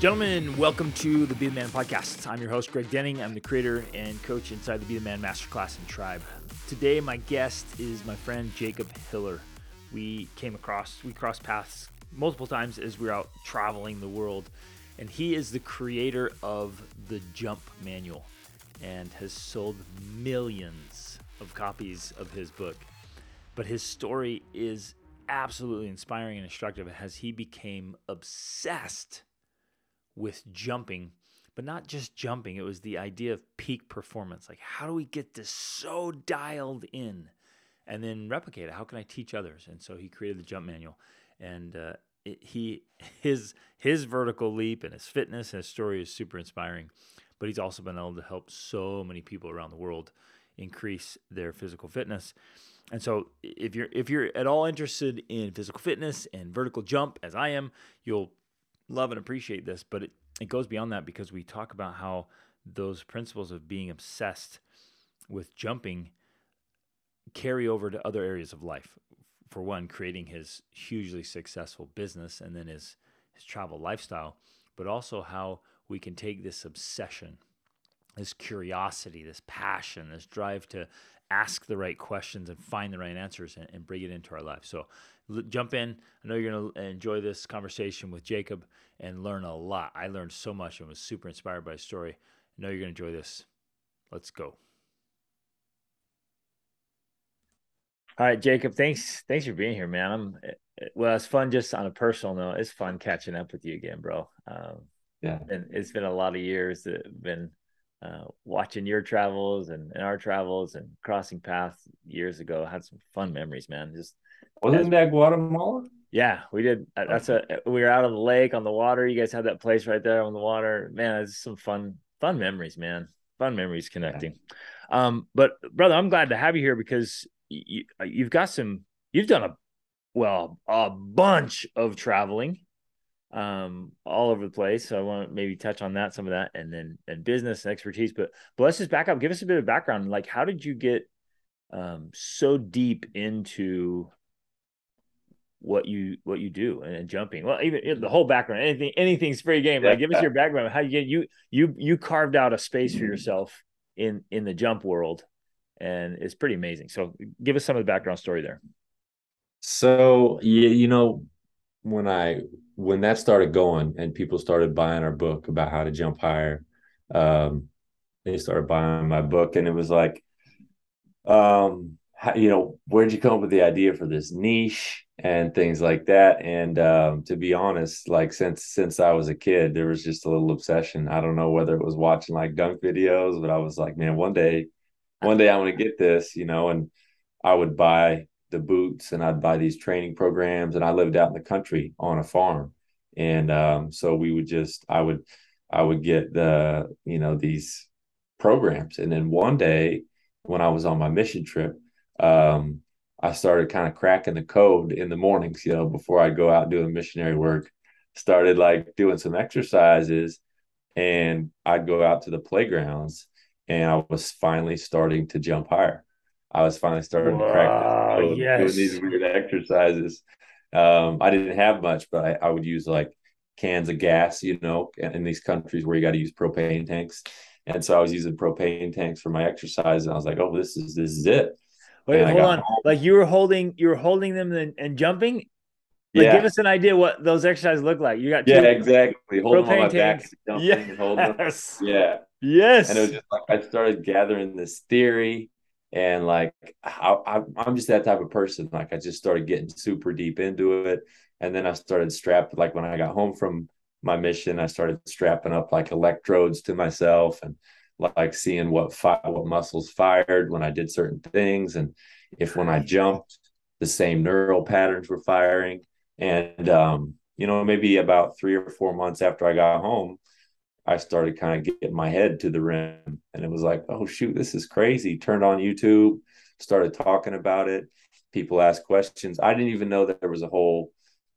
Gentlemen, welcome to the Be the Man podcast. I'm your host, Greg Denning. I'm the creator and coach inside the Be the Man Masterclass and Tribe. Today, my guest is my friend Jacob Hiller. We came across, we crossed paths multiple times as we were out traveling the world, and he is the creator of the Jump Manual and has sold millions of copies of his book. But his story is absolutely inspiring and instructive as he became obsessed with jumping, but not just jumping. It was the idea of peak performance. Like, how do we get this so dialed in and then replicate it? How can I teach others? And so he created the jump manual. And uh, it, he his his vertical leap and his fitness and his story is super inspiring. But he's also been able to help so many people around the world increase their physical fitness. And so if you're if you're at all interested in physical fitness and vertical jump as I am, you'll love and appreciate this, but it, it goes beyond that because we talk about how those principles of being obsessed with jumping carry over to other areas of life. For one, creating his hugely successful business and then his, his travel lifestyle, but also how we can take this obsession, this curiosity, this passion, this drive to ask the right questions and find the right answers and, and bring it into our life. So jump in. I know you're going to enjoy this conversation with Jacob and learn a lot. I learned so much and was super inspired by his story. I know you're going to enjoy this. Let's go. All right, Jacob. Thanks. Thanks for being here, man. I'm well. It's fun just on a personal note. It's fun catching up with you again, bro. Um, yeah, and it's been a lot of years that have been uh, watching your travels and, and, our travels and crossing paths years ago. I had some fun memories, man. Just wasn't that Guatemala? Yeah, we did. Uh, that's a we were out on the lake on the water. You guys had that place right there on the water. Man, it's some fun fun memories, man. Fun memories connecting. Yeah. Um, but brother, I'm glad to have you here because you, uh, you've got some. You've done a well a bunch of traveling um, all over the place. So I want to maybe touch on that, some of that, and then and business and expertise. But but let's just back up. Give us a bit of background. Like, how did you get um, so deep into what you what you do and, and jumping? Well, even the whole background, anything anything's free game. Like, give us your background. How you get you you you carved out a space for yourself in in the jump world, and it's pretty amazing. So give us some of the background story there. So yeah, you know when I when that started going and people started buying our book about how to jump higher, um, they started buying my book, and it was like, um, how, you know, where'd you come up with the idea for this niche and things like that? And um, to be honest, like since since I was a kid, there was just a little obsession. I don't know whether it was watching like dunk videos, but I was like, man, one day, one day I'm gonna get this, you know, and I would buy the boots and I'd buy these training programs and I lived out in the country on a farm. And um, so we would just I would I would get the you know these programs and then one day when I was on my mission trip um, I started kind of cracking the code in the mornings you know before I'd go out doing missionary work started like doing some exercises and I'd go out to the playgrounds and I was finally starting to jump higher I was finally starting to practice yes. doing these weird exercises. Um, I didn't have much, but I, I, would use like cans of gas, you know, in these countries where you got to use propane tanks. And so I was using propane tanks for my exercise, and I was like, "Oh, this is this is it." Wait, hold on. Home. Like you were holding, you were holding them and, and jumping. Like, yeah. give us an idea what those exercises look like. You got yeah, exactly. Hold them on my tanks. back, yes. Yeah, yes. And it was just like I started gathering this theory, and like I, I'm just that type of person. Like I just started getting super deep into it, and then I started strapping. Like when I got home from my mission, I started strapping up like electrodes to myself and like seeing what fi- what muscles fired when I did certain things, and if when I jumped, the same neural patterns were firing. And um, you know, maybe about three or four months after I got home, I started kind of getting my head to the rim. And it was like, oh, shoot, this is crazy. Turned on YouTube, started talking about it. People asked questions. I didn't even know that there was a whole,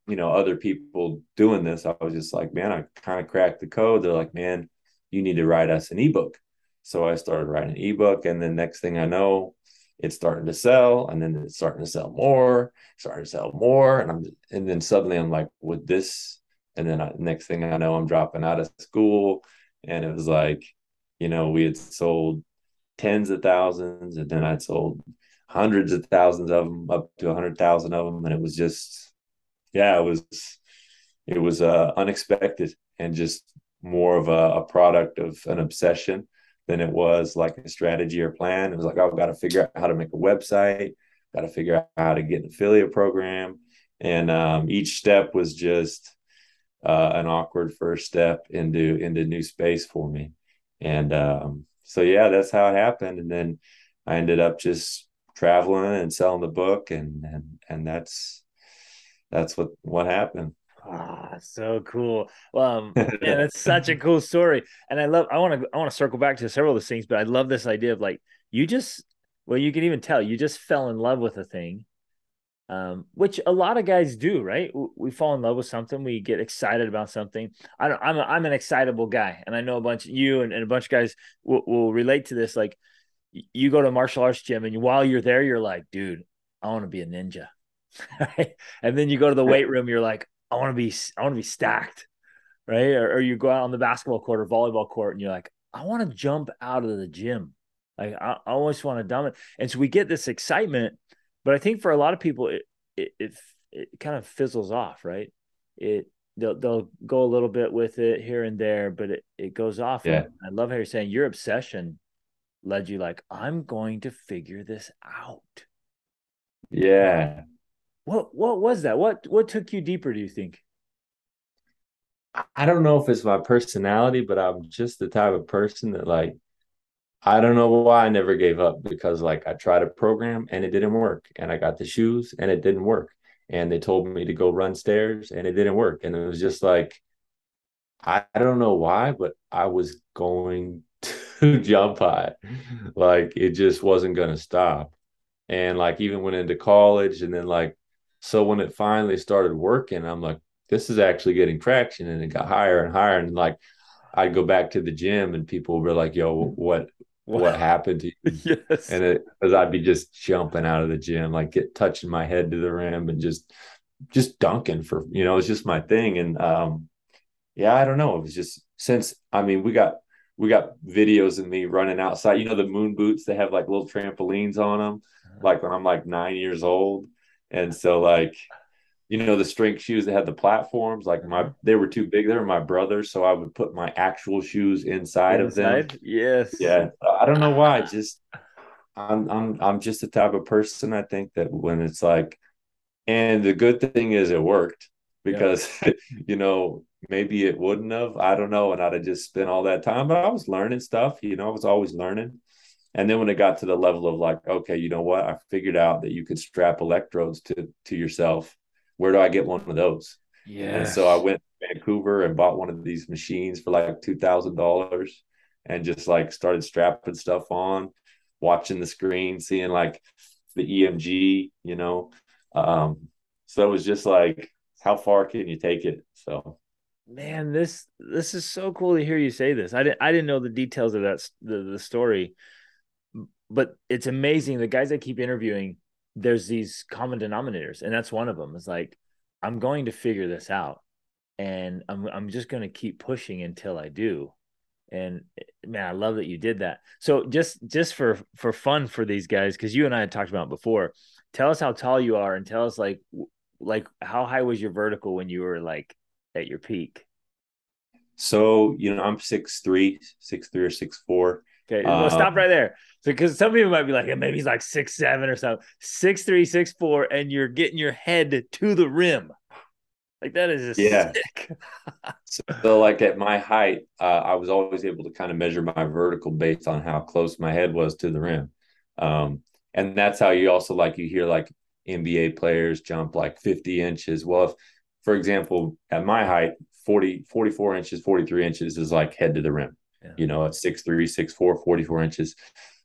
you know, other people doing this. I was just like, man, I kind of cracked the code. They're like, man, you need to write us an ebook. So I started writing an ebook. And then next thing I know, it's starting to sell and then it's starting to sell more, starting to sell more. And I'm, and then suddenly I'm like, with this And then I, next thing I know, I'm dropping out of school. And it was like, you know, we had sold tens of thousands and then I'd sold hundreds of thousands of them up to a hundred thousand of them. And it was just, yeah, it was, it was uh, unexpected and just more of a, a product of an obsession than it was like a strategy or plan. It was like, oh, I've got to figure out how to make a website, got to figure out how to get an affiliate program. And um, each step was just uh, an awkward first step into into new space for me. And um, so yeah, that's how it happened. And then I ended up just traveling and selling the book, and and and that's that's what what happened. Ah, so cool. Um, yeah, that's such a cool story. And I love, I want to, I want to circle back to several of those things, but I love this idea of like, you just, well, you can even tell you just fell in love with a thing, um, which a lot of guys do, right? We fall in love with something, we get excited about something. I don't, I'm, a, I'm an excitable guy, and I know a bunch of you and, and a bunch of guys will, will relate to this. Like, you go to a martial arts gym, and while you're there, you're like, dude, I want to be a ninja. and then you go to the weight room, you're like, I want to be I want to be stacked, right? Or, or, you go out on the basketball court or volleyball court and you're like, I want to jump out of the gym. Like I, I always want to dumb it. And so we get this excitement, but I think for a lot of people it it it, it kind of fizzles off, right? It they'll they'll go a little bit with it here and there, but it, it goes off. Yeah. I love how you're saying your obsession led you like, I'm going to figure this out. Yeah. What what was that? What what took you deeper, do you think? I don't know if it's my personality, but I'm just the type of person that like I don't know why I never gave up because like I tried a program and it didn't work and I got the shoes and it didn't work and they told me to go run stairs and it didn't work and it was just like I, I don't know why but I was going to jump high like it just wasn't going to stop and like even went into college and then like so when it finally started working, I'm like, this is actually getting traction. And it got higher and higher. And like, I'd go back to the gym and people were like, yo, what, what happened to you? yes. And it, cause I'd be just jumping out of the gym, like get touching my head to the rim and just, just dunking for, you know, it's just my thing. And, um, yeah, I don't know. It was just since, I mean, we got, we got videos of me running outside, you know, the moon boots, they have like little trampolines on them, uh-huh. like when I'm like nine years old and so like, you know, the strength shoes that had the platforms, like my they were too big. They were my brothers, so I would put my actual shoes inside, inside? of them. Yes. Yeah. I don't know why. Just I'm I'm I'm just the type of person I think that when it's like, and the good thing is it worked because yeah. you know maybe it wouldn't have. I don't know, and I'd have just spent all that time. But I was learning stuff. You know, I was always learning. And then when it got to the level of like, okay, you know what? I figured out that you could strap electrodes to to yourself. Where do I get one of those? Yeah. And so I went to Vancouver and bought one of these machines for like two thousand dollars, and just like started strapping stuff on, watching the screen, seeing like the EMG, you know. Um, so it was just like, how far can you take it? So man this this is so cool to hear you say this i didn't i didn't know the details of that the, the story but it's amazing the guys I keep interviewing. There's these common denominators, and that's one of them. Is like I'm going to figure this out, and I'm I'm just going to keep pushing until I do. And man, I love that you did that. So just just for for fun for these guys, because you and I had talked about before. Tell us how tall you are, and tell us like like how high was your vertical when you were like at your peak. So you know, I'm six three, six three or six four. Okay, well, stop right there. So, because some people might be like, maybe he's like six seven or something, six three, six four, and you're getting your head to the rim. Like that is just yeah. sick. so, so, like at my height, uh, I was always able to kind of measure my vertical based on how close my head was to the rim, um, and that's how you also like you hear like NBA players jump like 50 inches. Well, if for example, at my height, 40, 44 inches, 43 inches is like head to the rim yeah. you know, at 6'3, 6'4, 44 inches.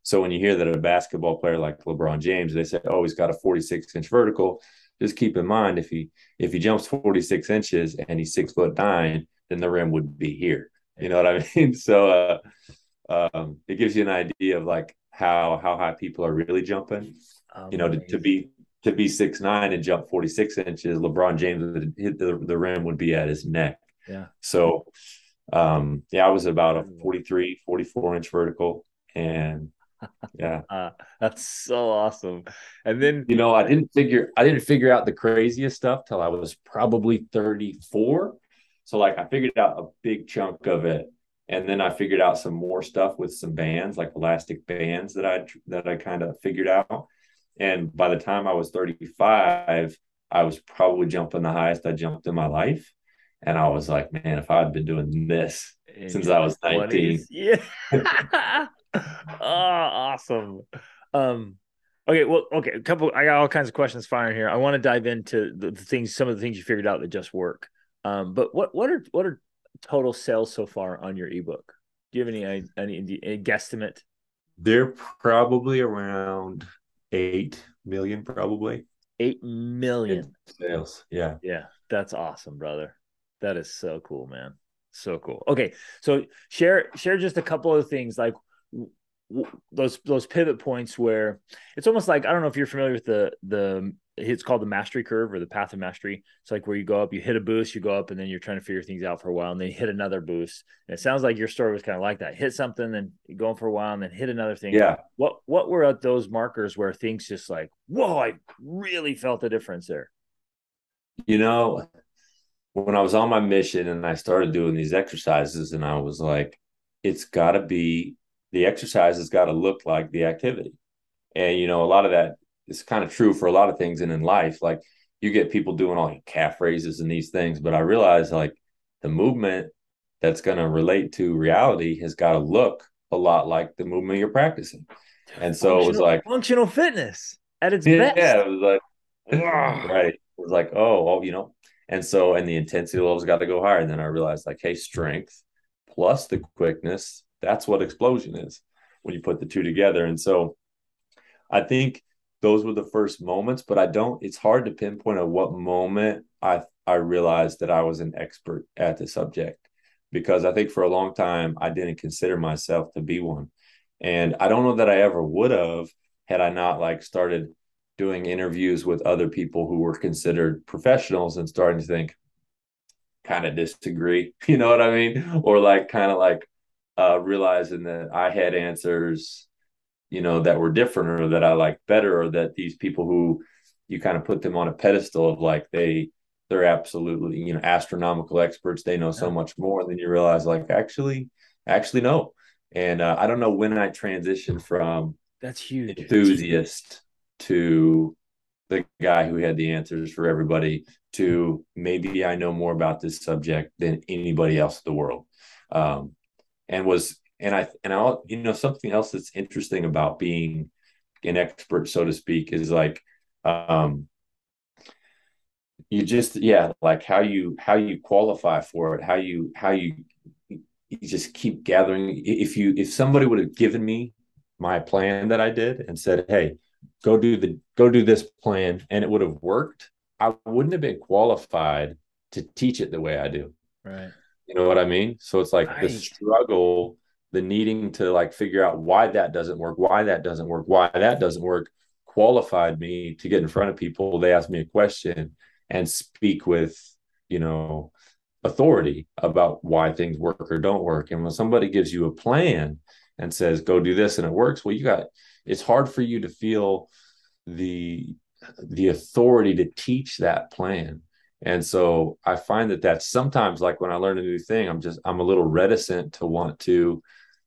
So when you hear that a basketball player like LeBron James, they say, oh, he's got a 46 inch vertical. Just keep in mind if he if he jumps 46 inches and he's six foot nine, then the rim would be here. You know what I mean? So uh, um, it gives you an idea of like how how high people are really jumping. Oh, you know, to, to, be to be six nine and jump 46 inches, LeBron James would hit the, the rim would be at his neck. Yeah. So, um, yeah, I was about a 43, 44 inch vertical. And yeah, uh, that's so awesome. And then, you know, I didn't figure, I didn't figure out the craziest stuff till I was probably 34. So, like, I figured out a big chunk of it. And then I figured out some more stuff with some bands, like elastic bands that I that I kind of figured out. And by the time I was 35, I was probably jumping the highest I jumped in my life. And I was like, man, if I'd been doing this in since I was 19. 20s. Yeah. oh, awesome. Um, okay, well, okay, a couple I got all kinds of questions firing here. I want to dive into the, the things, some of the things you figured out that just work. Um, but what what are what are total sales so far on your ebook? Do you have any any, any guesstimate? They're probably around eight million, probably. Eight million sales. Yeah. Yeah. That's awesome, brother. That is so cool, man. So cool. Okay. So share share just a couple of things like those those pivot points where it's almost like I don't know if you're familiar with the the it's called the mastery curve or the path of mastery. It's like where you go up, you hit a boost, you go up, and then you're trying to figure things out for a while, and then you hit another boost. And it sounds like your story was kind of like that: hit something, then going for a while, and then hit another thing. Yeah. What What were at those markers where things just like, whoa, I really felt the difference there? You know, when I was on my mission and I started doing these exercises, and I was like, it's got to be the exercise has got to look like the activity. And you know, a lot of that is kind of true for a lot of things and in life like you get people doing all calf raises and these things but i realized like the movement that's going to relate to reality has got to look a lot like the movement you're practicing and so it was like functional fitness at its yeah, best yeah it was like right it was like oh oh you know and so and the intensity levels got to go higher and then i realized like hey strength plus the quickness that's what explosion is when you put the two together and so i think those were the first moments, but I don't, it's hard to pinpoint at what moment I, I realized that I was an expert at the subject because I think for a long time I didn't consider myself to be one. And I don't know that I ever would have had I not like started doing interviews with other people who were considered professionals and starting to think, kind of disagree, you know what I mean? Or like kind of like uh, realizing that I had answers you know that were different or that I like better or that these people who you kind of put them on a pedestal of like they they're absolutely you know astronomical experts they know so much more and then you realize like actually actually no. And uh, I don't know when I transitioned from that's huge. enthusiast to the guy who had the answers for everybody to maybe I know more about this subject than anybody else in the world. Um, and was and I and I you know something else that's interesting about being an expert, so to speak, is like um you just yeah like how you how you qualify for it how you how you you just keep gathering. If you if somebody would have given me my plan that i did and said hey go do the go do this plan and it would have worked i wouldn't have been qualified to teach it the way i do right you know what i mean so it's like right. the struggle the needing to like figure out why that doesn't work, why that doesn't work, why that doesn't work qualified me to get in front of people. They ask me a question and speak with, you know, authority about why things work or don't work. And when somebody gives you a plan and says, go do this and it works, well, you got it's hard for you to feel the the authority to teach that plan. And so I find that that's sometimes like when I learn a new thing, I'm just I'm a little reticent to want to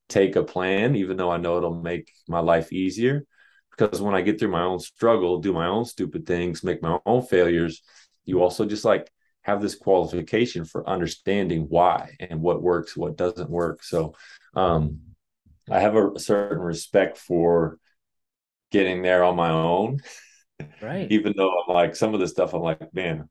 take a plan, even though I know it'll make my life easier. Because when I get through my own struggle, do my own stupid things, make my own failures, you also just like have this qualification for understanding why and what works, what doesn't work. So um, I have a, a certain respect for getting there on my own. Right. even though I'm like some of the stuff, I'm like, man.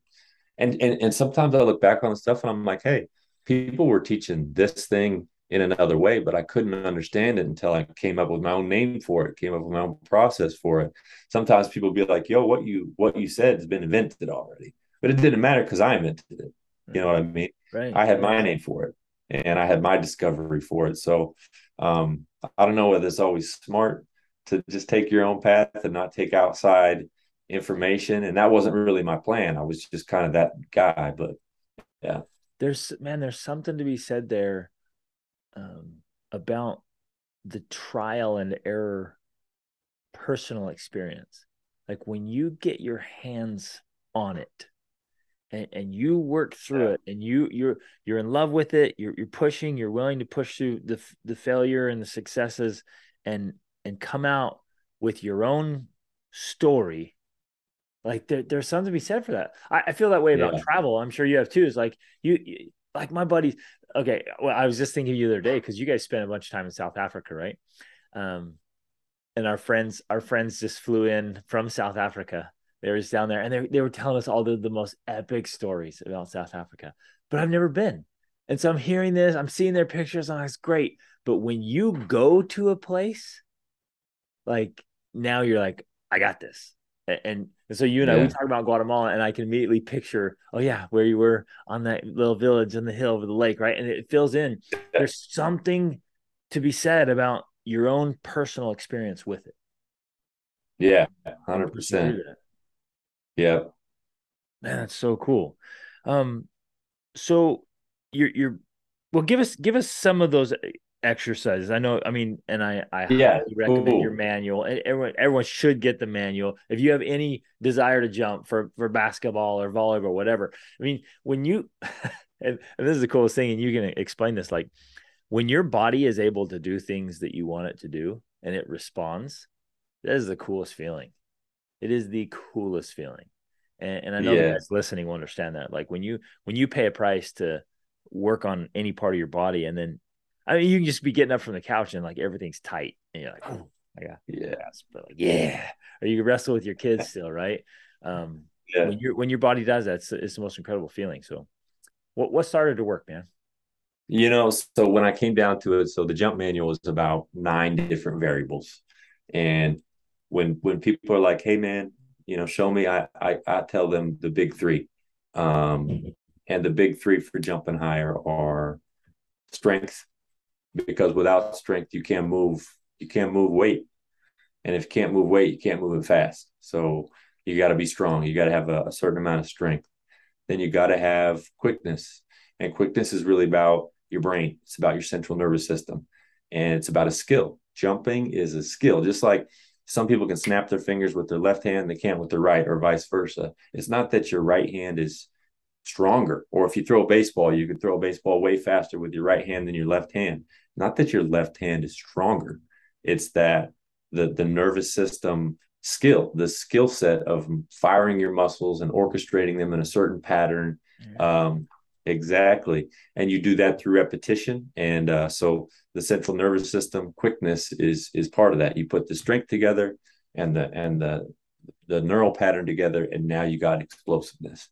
And and and sometimes I look back on the stuff and I'm like, hey, people were teaching this thing in another way, but I couldn't understand it until I came up with my own name for it, came up with my own process for it. Sometimes people be like, "Yo, what you what you said has been invented already," but it didn't matter because I invented it. You know what I mean? Right. I had my name for it, and I had my discovery for it. So um, I don't know whether it's always smart to just take your own path and not take outside information. And that wasn't really my plan. I was just kind of that guy, but yeah. there's man, there's something to be said there um, about the trial and error personal experience. Like when you get your hands on it and, and you work through yeah. it and you you're you're in love with it, you're you're pushing, you're willing to push through the the failure and the successes and and come out with your own story like there, there's something to be said for that. I, I feel that way about yeah. travel. I'm sure you have too. Is like you, you, like my buddies. Okay, well, I was just thinking the other day because you guys spent a bunch of time in South Africa, right? Um, and our friends, our friends just flew in from South Africa. They were just down there, and they they were telling us all the the most epic stories about South Africa. But I've never been, and so I'm hearing this. I'm seeing their pictures, and it's great. But when you go to a place, like now, you're like, I got this and, and so you and yeah. I we talk about Guatemala, and I can immediately picture, oh yeah, where you were on that little village in the hill over the lake, right? And it fills in. There's something to be said about your own personal experience with it. Yeah, hundred percent. Yeah, man, that's so cool. Um, so you're you're well, give us give us some of those exercises. I know. I mean, and I I yeah. recommend Ooh. your manual. Everyone everyone should get the manual. If you have any desire to jump for for basketball or volleyball, whatever. I mean, when you and, and this is the coolest thing, and you can explain this like when your body is able to do things that you want it to do and it responds. That is the coolest feeling. It is the coolest feeling. And, and I know yeah. the guys listening will understand that. Like when you when you pay a price to work on any part of your body and then I mean, you can just be getting up from the couch and like everything's tight, and you're like, oh, I got yeah, but like yeah, or you can wrestle with your kids still, right? Um, yeah. When your when your body does that, it's, it's the most incredible feeling. So, what what started to work, man? You know, so when I came down to it, so the jump manual is about nine different variables, and when when people are like, "Hey, man, you know, show me," I I, I tell them the big three, um, and the big three for jumping higher are strength, because without strength you can't move you can't move weight. And if you can't move weight you can't move it fast. So you got to be strong. You got to have a, a, certain amount of strength. Then you got to have quickness. And quickness is really about your brain. It's about your central nervous system. And it's about a skill. Jumping is a skill. Just like some people can snap their fingers with their left hand they can't with their right or vice versa. It's not that your right hand is stronger. Or if you throw a baseball, you can throw a baseball way faster with your right hand than your left hand. Not that your left hand is stronger. It's that the the nervous system skill, the skill set of firing your muscles and orchestrating them in a certain pattern. Um, exactly, and you do that through repetition. And uh, so the central nervous system quickness is is part of that. You put the strength together and the and the the neural pattern together, and now you got explosiveness.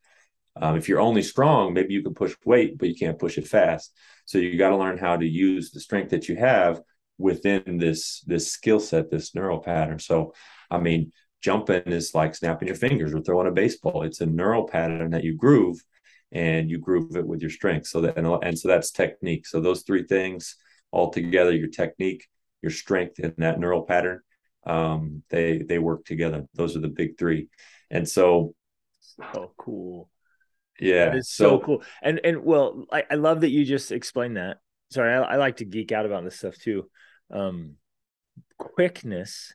Um, if you're only strong, maybe you can push weight, but you can't push it fast. So you got to learn how to use the strength that you have within this this skill set, this neural pattern. So, I mean, jumping is like snapping your fingers or throwing a baseball. It's a neural pattern that you groove, and you groove it with your strength. So that and, and so that's technique. So those three things all together, your technique, your strength, and that neural pattern, um, they they work together. Those are the big three. And so, oh, cool. Yeah, it's so, so, cool. And and well, I, I love that you just explained that. Sorry, I, I like to geek out about this stuff too. Um, quickness,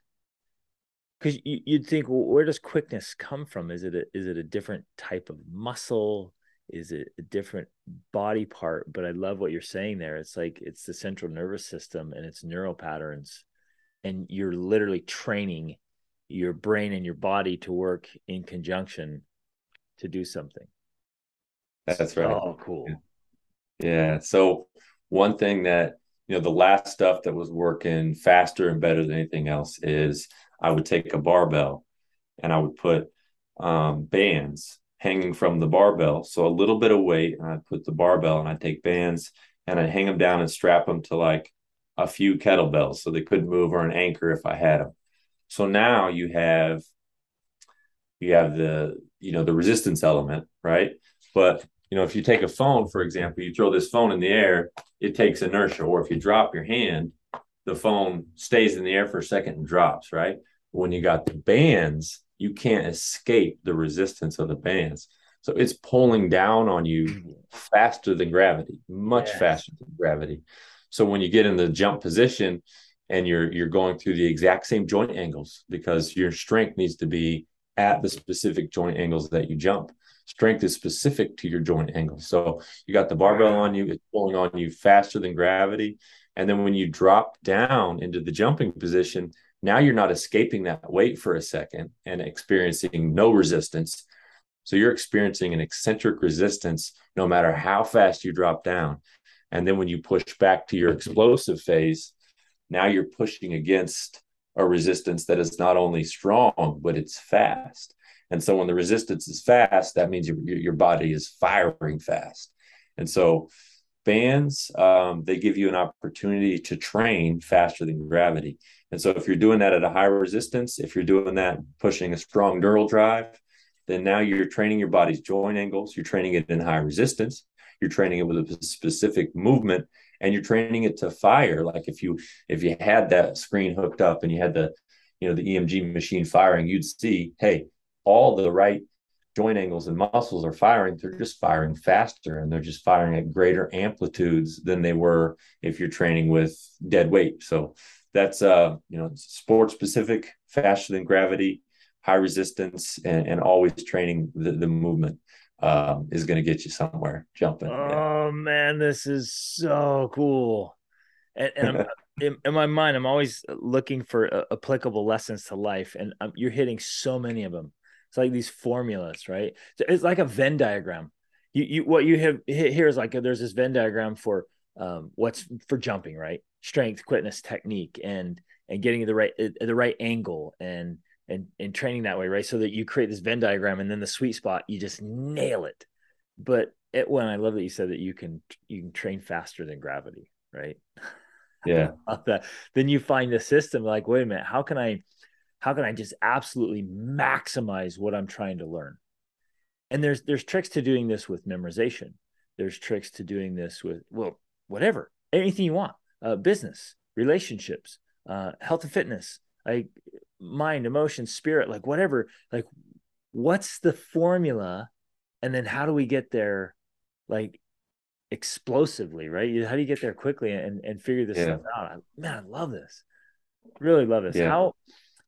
because you, you'd think, well, where does quickness come from? Is it a, is it a different type of muscle? Is it a different body part? But I love what you're saying there. It's like it's the central nervous system and it's neural patterns, and you're literally training your brain and your body to work in conjunction to do something. That's right. Oh, cool. Yeah. So one thing that you know the last stuff that was working faster and better than anything else is I would take a barbell and I would put um, bands hanging from the barbell, so a little bit of weight, and I'd put the barbell and I'd take bands and I'd hang them down and strap them to like a few kettlebells so they couldn't move or an anchor if I had them. So now you have you have the you know the resistance element, right? But you know, if you take a phone, for example, you throw this phone in the air, it takes inertia. Or if you drop your hand, the phone stays in the air for a second and drops, right? When you got the bands, you can't escape the resistance of the bands. So it's pulling down on you faster than gravity, much faster than gravity. So when you get in the jump position and you're you're going through the exact same joint angles because your strength needs to be at the specific joint angles that you jump. Strength is specific to your joint angle. So you got the barbell on you, it's pulling on you faster than gravity. And then when you drop down into the jumping position, now you're not escaping that weight for a second and experiencing no resistance. So you're experiencing an eccentric resistance no matter how fast you drop down. And then when you push back to your explosive phase, now you're pushing against a resistance that is not only strong, but it's fast. And so when the resistance is fast, that means your, your body is firing fast. And so bands, um, they give you an opportunity to train faster than gravity. And so if you're doing that at a high resistance, if you're doing that pushing a strong neural drive, then now you're training your body's joint angles, you're training it in high resistance, you're training it with a specific movement and you're training it to fire like if you if you had that screen hooked up and you had the you know the emg machine firing you'd see hey all the right joint angles and muscles are firing they're just firing faster and they're just firing at greater amplitudes than they were if you're training with dead weight so that's uh you know sport specific faster than gravity high resistance and, and always training the, the movement um, is going to get you somewhere jumping. Oh yeah. man, this is so cool. And, and in, in, my mind, I'm always looking for uh, applicable lessons to life, and um, you're hitting so many of them. It's like these formulas, right? It's like a Venn diagram. You, you what you have here is like there's this Venn diagram for um, what's for jumping, right? Strength, quickness, technique, and and getting the right uh, the right angle and and and training that way, right? So that you create this Venn diagram, and then the sweet spot, you just nail it. But it, when I love that you said that you can you can train faster than gravity, right? Yeah. that. Then you find the system like, wait a minute, how can I how can I just absolutely maximize what I'm trying to learn? And there's there's tricks to doing this with memorization. There's tricks to doing this with well, whatever, anything you want, uh, business, relationships, uh, health and fitness, like mind, emotion, spirit, like whatever, like what's the formula? And then how do we get there like explosively, right? How do you get there quickly and, and figure this yeah. stuff out? Man, I love this. Really love this. Yeah. How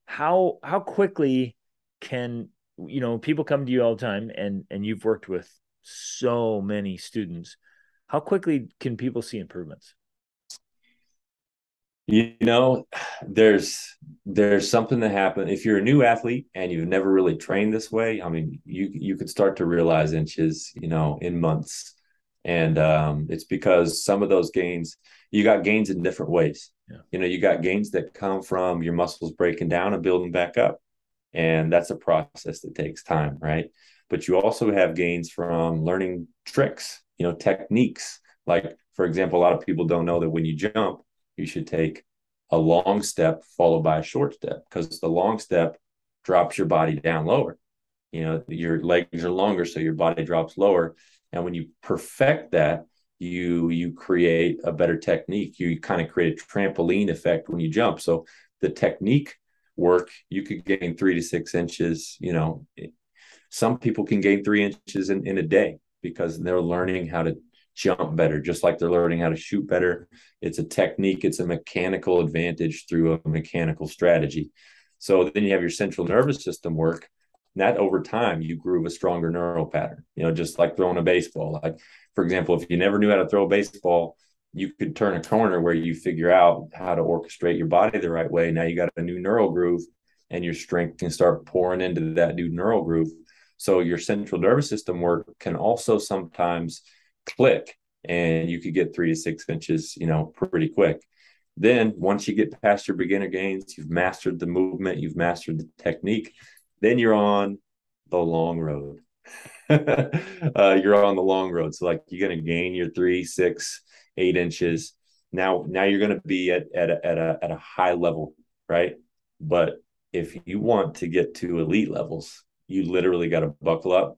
how how quickly can you know people come to you all the time and and you've worked with so many students how quickly can people see improvements? You know there's there's something that happens if you're a new athlete and you've never really trained this way i mean you you could start to realize inches you know in months. And um, it's because some of those gains you got gains in different ways yeah. you know you got gains that come from your muscles breaking down and building back up and that's a process that takes time right but you also have gains from learning tricks you know techniques like for example a lot of people don't know that when you jump you should take a long step followed by a short step because the long step drops your body down lower. You know, your legs are longer, so your body drops lower. And when you perfect that, you you create a better technique. You kind of create a trampoline effect when you jump. So the technique work, you could gain three to six inches. You know, some people can gain three inches in, in a day because they're learning how to jump better, just like they're learning how to shoot better. It's a technique, it's a mechanical advantage through a mechanical strategy. So then you have your central nervous system work. And that over time, you groove a stronger neural pattern, you know, just like throwing a baseball. Like, for example, if you never knew how to throw a baseball, you could turn a corner where you figure out how to orchestrate your body the right way. Now you got a new neural groove and your strength can start pouring into that new neural groove. So your central nervous system work can also sometimes click and you could get three to six inches, you know, pretty quick. Then once you get past your beginner gains, you've mastered the movement, you've mastered the technique, then you're on the long road. uh, you're on the long road. So like you're going to gain your three, six, eight inches. Now, now you're going to be at, at, a, at a, at a high level, right? But if you want to get to elite levels, you literally got to buckle up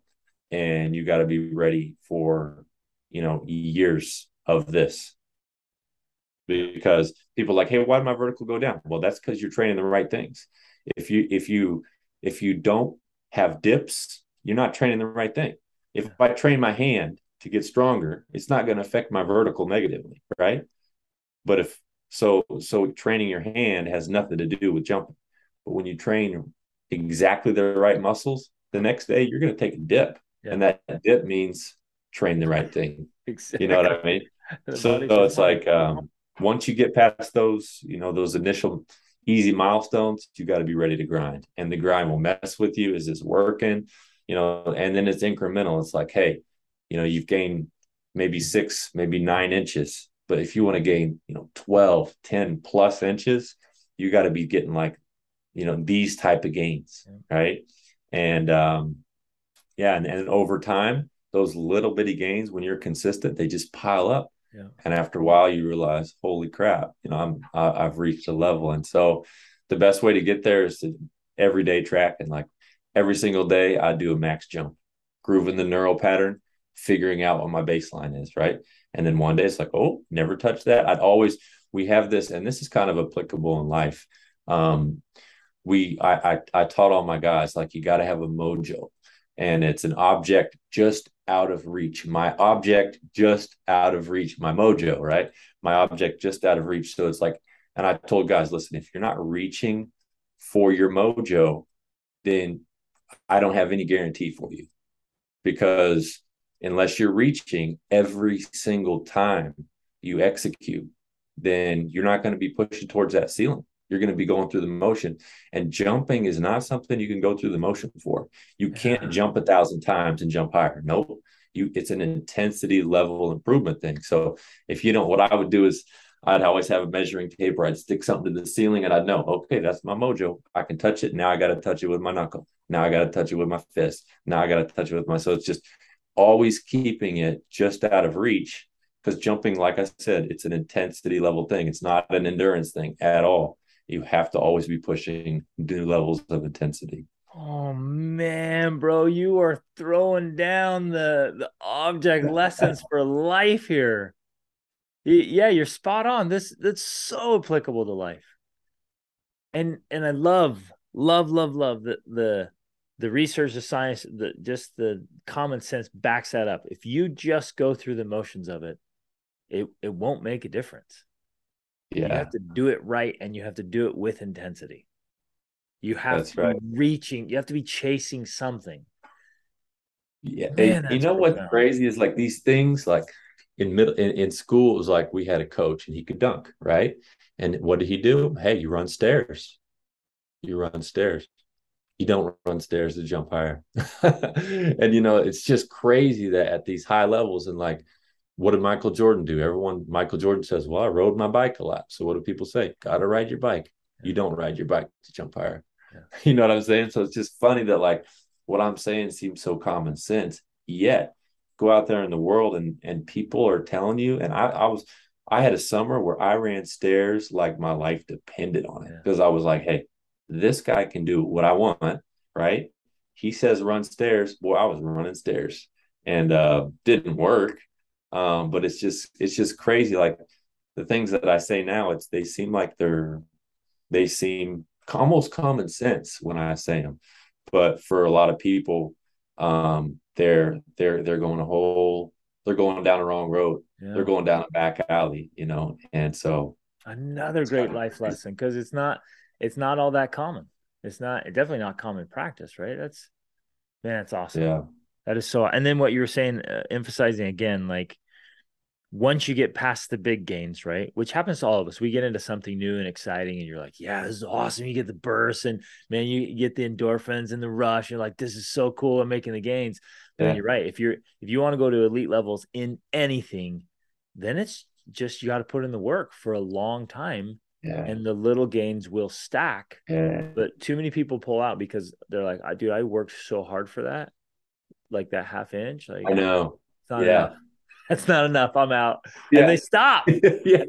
and you got to be ready for you know years of this because people like hey why did my vertical go down well that's because you're training the right things if you if you if you don't have dips you're not training the right thing If I train my hand to get stronger, it's not going to affect my vertical negatively, right? But if so, so training your hand has nothing to do with jumping. But when you train exactly the right muscles, the next day you're going to take a dip, yeah. and that dip means train the right thing. Exactly. You know what I mean? so, so it's like um, once you get past those, you know, those initial easy milestones, you got to be ready to grind, and the grind will mess with you. Is this working? You know, and then it's incremental. It's like, hey, you know, you've gained maybe six, maybe nine inches, but if you want to gain, you know, 12, 10 plus inches, you got to be getting like, you know, these type of gains, right? And um, yeah, and, and over time, those little bitty gains, when you're consistent, they just pile up. Yeah. And after a while, you realize, holy crap, you know, I'm I, I've reached a level. And so, the best way to get there is to everyday track and like every single day, I do a max jump, grooving the neural pattern, figuring out what my baseline is, right? And then one day it's like, oh, never touch that. I'd always we have this, and this is kind of applicable in life. Um, we I, I I taught all my guys like you got to have a mojo, and it's an object just out of reach. My object just out of reach. My mojo, right? My object just out of reach. So it's like, and I told guys, listen, if you're not reaching for your mojo, then I don't have any guarantee for you because unless you're reaching every single time you execute, then you're not going to be pushing towards that ceiling. You're going to be going through the motion. And jumping is not something you can go through the motion for. You can't jump a thousand times and jump higher. Nope. You it's an intensity level improvement thing. So if you don't, what I would do is I'd always have a measuring tape where I'd stick something to the ceiling and I'd know, okay, that's my mojo. I can touch it. Now I got to touch it with my knuckle. Now I got to touch it with my fist. Now I got to touch it with my. So it's just always keeping it just out of reach because jumping, like I said, it's an intensity level thing. It's not an endurance thing at all. You have to always be pushing new levels of intensity. Oh man, bro, you are throwing down the the object lessons for life here. Yeah, you're spot on. This that's so applicable to life. And and I love love love love the the the research, the science, the just the common sense backs that up. If you just go through the motions of it, it it won't make a difference. Yeah. You have to do it right and you have to do it with intensity. You have that's to right. be reaching, you have to be chasing something. Yeah. Eh, Man, you know what's crazy is like these things like in middle in, in school it was like we had a coach and he could dunk, right? And what did he do? Hey, you run stairs. You run stairs you don't run stairs to jump higher. and you know, it's just crazy that at these high levels and like what did Michael Jordan do? Everyone Michael Jordan says, Well, I rode my bike a lot. So what do people say? Gotta ride your bike. You don't ride your bike to jump higher. Yeah. You know what I'm saying? So it's just funny that like what I'm saying seems so common sense, yet go out there in the world and and people are telling you, and I, I was I had a summer where I ran stairs like my life depended on it because yeah. I was like, hey, this guy can do what I want, right? He says run stairs. Boy, I was running stairs and uh didn't work. Um, but it's just it's just crazy. Like the things that I say now, it's they seem like they're they seem almost common sense when I say them. But for a lot of people, um, they're they're they're going a whole they're going down a wrong road. Yeah. They're going down a back alley, you know. And so another great life lesson because it's not it's not all that common. It's not definitely not common practice, right? That's man, that's awesome. Yeah, that is so. And then what you were saying, uh, emphasizing again, like once you get past the big gains, right? Which happens to all of us. We get into something new and exciting, and you're like, yeah, this is awesome. You get the burst, and man, you get the endorphins and the rush. You're like, this is so cool. I'm making the gains. Yeah. you're right. If you're if you want to go to elite levels in anything, then it's just you got to put in the work for a long time yeah. and the little gains will stack. Yeah. But too many people pull out because they're like, I dude, I worked so hard for that. Like that half inch. Like I know. yeah. Enough. That's not enough. I'm out. Yeah. And they stop. yeah.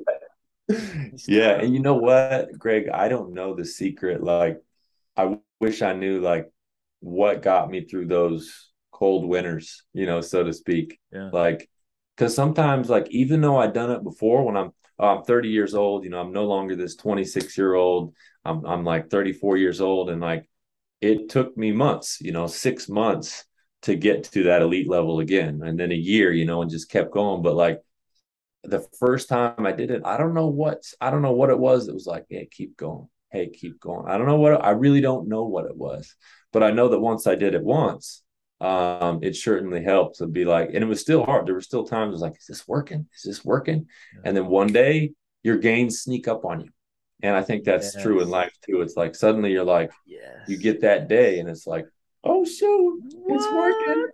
Yeah. And you know what, Greg? I don't know the secret. Like, I wish I knew like what got me through those cold winters, you know, so to speak. Yeah. Like, because sometimes, like, even though I'd done it before when I'm oh, I'm 30 years old. You know, I'm no longer this 26 year old. I'm, I'm like 34 years old. And like, it took me months, you know, six months to get to that elite level again. And then a year, you know, and just kept going. But like the first time I did it, I don't know what I don't know what it was. It was like, hey, keep going. Hey, keep going. I don't know what I really don't know what it was. But I know that once I did it once, um, it certainly helped to be like, and it was still hard. There were still times I was like, is this working? Is this working? Yeah. And then one day your gains sneak up on you. And I think that's yes. true in life too. It's like suddenly you're like, yes. you get that day and it's like, oh shoot, it's working.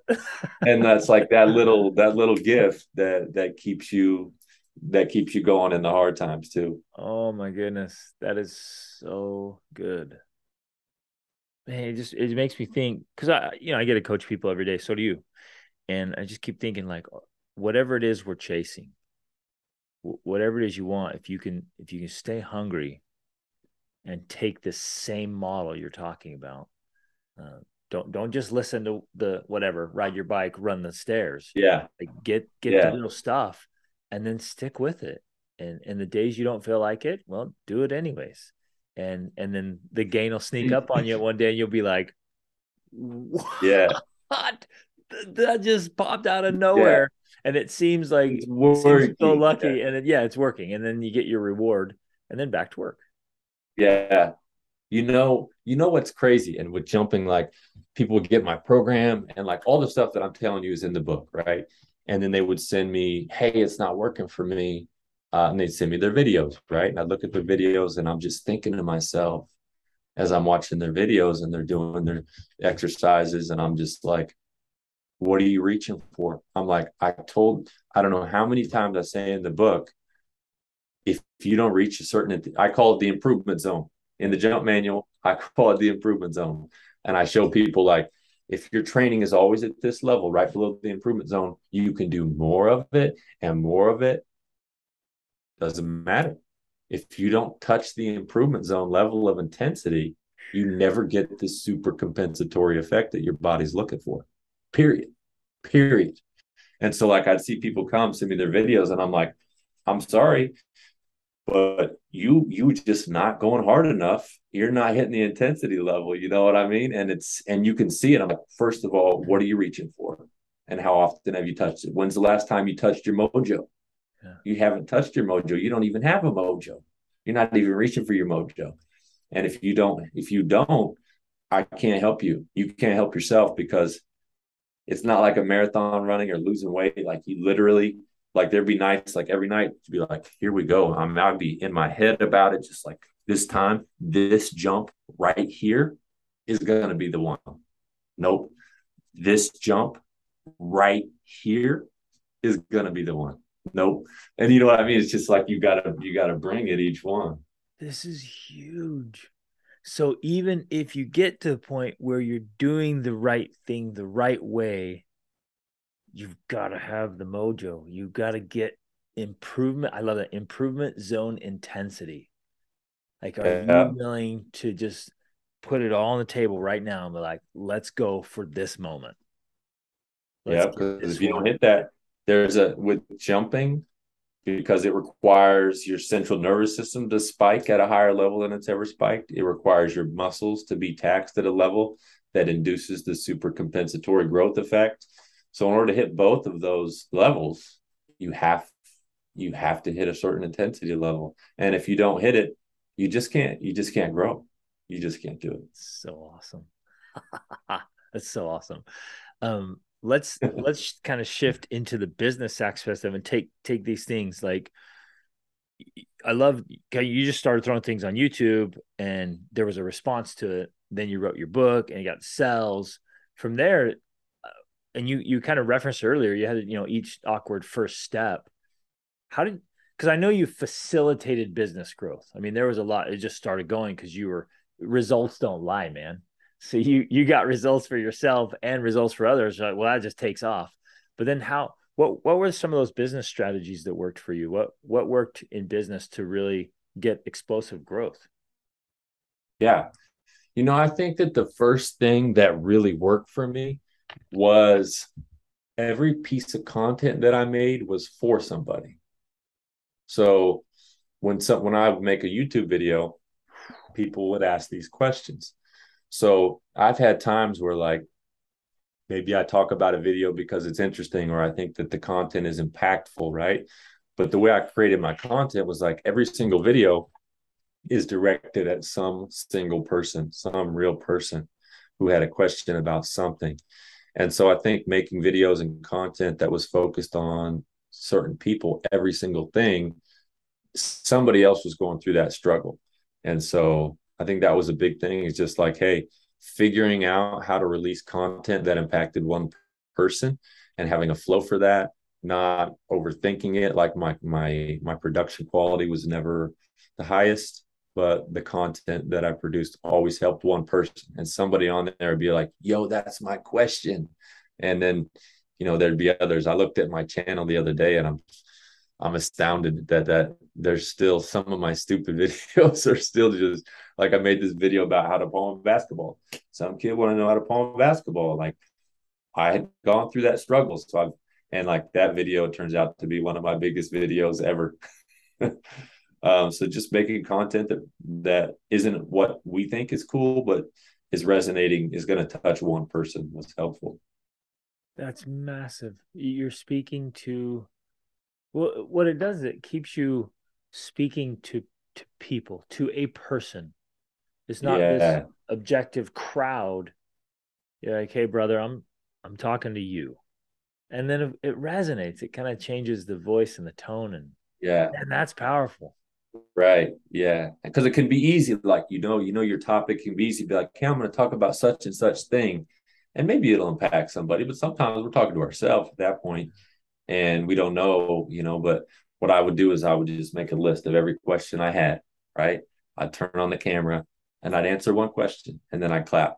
and that's like that little that little gift that that keeps you that keeps you going in the hard times too. Oh my goodness. That is so good. Man, it just it makes me think because I you know I get to coach people every day, so do you. And I just keep thinking like whatever it is we're chasing, whatever it is you want, if you can if you can stay hungry and take this same model you're talking about, uh, don't don't just listen to the whatever ride your bike, run the stairs. Yeah, like get get yeah. the little stuff, and then stick with it. And and the days you don't feel like it, well, do it anyways. And and then the gain will sneak up on you one day, and you'll be like, what? "Yeah, that just popped out of nowhere." Yeah and it seems like it's seems so lucky yeah. and it, yeah it's working and then you get your reward and then back to work yeah you know you know what's crazy and with jumping like people would get my program and like all the stuff that i'm telling you is in the book right and then they would send me hey it's not working for me uh, and they'd send me their videos right and i look at the videos and i'm just thinking to myself as i'm watching their videos and they're doing their exercises and i'm just like what are you reaching for? I'm like, I told, I don't know how many times I say in the book, if, if you don't reach a certain, I call it the improvement zone. In the jump manual, I call it the improvement zone. And I show people like, if your training is always at this level, right below the improvement zone, you can do more of it and more of it. Doesn't matter. If you don't touch the improvement zone level of intensity, you never get the super compensatory effect that your body's looking for period, period. And so, like, I'd see people come send me their videos, and I'm like, I'm sorry, but you you just not going hard enough. You're not hitting the intensity level. You know what I mean? And it's and you can see it. I'm like, first of all, what are you reaching for? And how often have you touched it? When's the last time you touched your mojo? Yeah. You haven't touched your mojo. You don't even have a mojo. You're not even reaching for your mojo. And if you don't, if you don't, I can't help you. You can't help yourself because it's not like a marathon running or losing weight. Like you literally, like there'd be nights, like every night, to be like, here we go. I'm I'd be in my head about it, just like this time, this jump right here is gonna be the one. Nope. This jump right here is gonna be the one. Nope. And you know what I mean? It's just like you gotta you gotta bring it each one. This is huge. So even if you get to the point where you're doing the right thing the right way, you've got to have the mojo. You've got to get improvement. I love that improvement zone intensity. Like, are yeah. you willing to just put it all on the table right now and be like, let's go for this moment? Let's yeah, because if you don't hit that, there's a with jumping, because it requires your central nervous system to spike at a higher level than it's ever spiked. It requires your muscles to be taxed at a level that induces the super compensatory growth effect. So in order to hit both of those levels, you have you have to hit a certain intensity level. And if you don't hit it, you just can't you just can't grow. You just can't do it. So awesome. That's so awesome. Um, let's let's kind of shift into the business aspect of and take take these things like I love you just started throwing things on YouTube and there was a response to it. Then you wrote your book and you got sales. From there, and you you kind of referenced earlier, you had you know each awkward first step. How did because I know you facilitated business growth. I mean, there was a lot. It just started going because you were results don't lie, man. So you you got results for yourself and results for others. Like, well, that just takes off. But then how? What what were some of those business strategies that worked for you? What what worked in business to really get explosive growth? Yeah, you know, I think that the first thing that really worked for me was every piece of content that I made was for somebody. So when some when I would make a YouTube video, people would ask these questions. So I've had times where like maybe I talk about a video because it's interesting or I think that the content is impactful, right? But the way I created my content was like every single video is directed at some single person, some real person who had a question about something. And so I think making videos and content that was focused on certain people, every single thing, somebody else was going through that struggle. And so I think that was a big thing. It's just like, hey, figuring out how to release content that impacted one person and having a flow for that, not overthinking it. Like my my my production quality was never the highest, but the content that I produced always helped one person. And somebody on there would be like, yo, that's my question. And then, you know, there'd be others. I looked at my channel the other day and I'm I'm astounded that that there's still some of my stupid videos are still just like I made this video about how to palm basketball. Some kid want to know how to palm basketball. Like I had gone through that struggle. So I've and like that video turns out to be one of my biggest videos ever. um, so just making content that that isn't what we think is cool, but is resonating is going to touch one person was helpful. That's massive. You're speaking to well, what it does, it keeps you speaking to to people, to a person. It's not yeah. this objective crowd. You're like, hey, brother, I'm I'm talking to you, and then it, it resonates. It kind of changes the voice and the tone, and yeah, and that's powerful. Right. Yeah. Because it can be easy, like you know, you know, your topic can be easy. Be like, hey, I'm going to talk about such and such thing, and maybe it'll impact somebody. But sometimes we're talking to ourselves at that point, and we don't know, you know. But what I would do is I would just make a list of every question I had. Right. I'd turn on the camera and I'd answer one question and then I'd clap.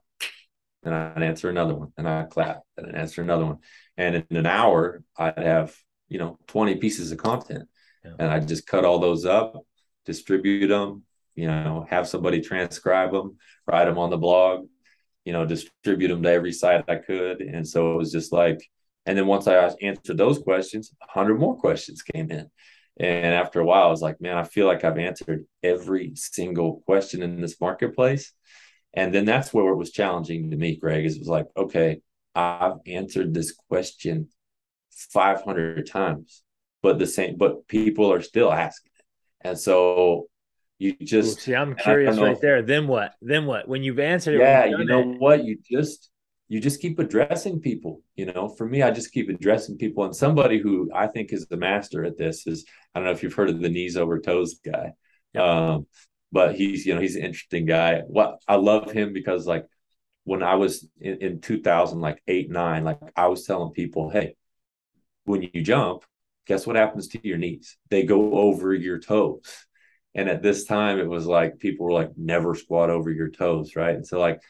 And I'd answer another one and I'd clap and I'd answer another one. And in an hour, I'd have, you know, 20 pieces of content. Yeah. And I'd just cut all those up, distribute them, you know, have somebody transcribe them, write them on the blog, you know, distribute them to every site I could. And so it was just like, and then once I answered those questions, 100 more questions came in. And after a while, I was like, man, I feel like I've answered every single question in this marketplace. And then that's where it was challenging to me, Greg, is it was like, okay, I've answered this question 500 times, but the same, but people are still asking. And so you just see, I'm curious right there. Then what? Then what? When you've answered it, yeah, you know it, what? You just you just keep addressing people you know for me i just keep addressing people and somebody who i think is the master at this is i don't know if you've heard of the knees over toes guy yeah. um, but he's you know he's an interesting guy what i love him because like when i was in, in 2000 like 8 9 like i was telling people hey when you jump guess what happens to your knees they go over your toes and at this time it was like people were like never squat over your toes right and so like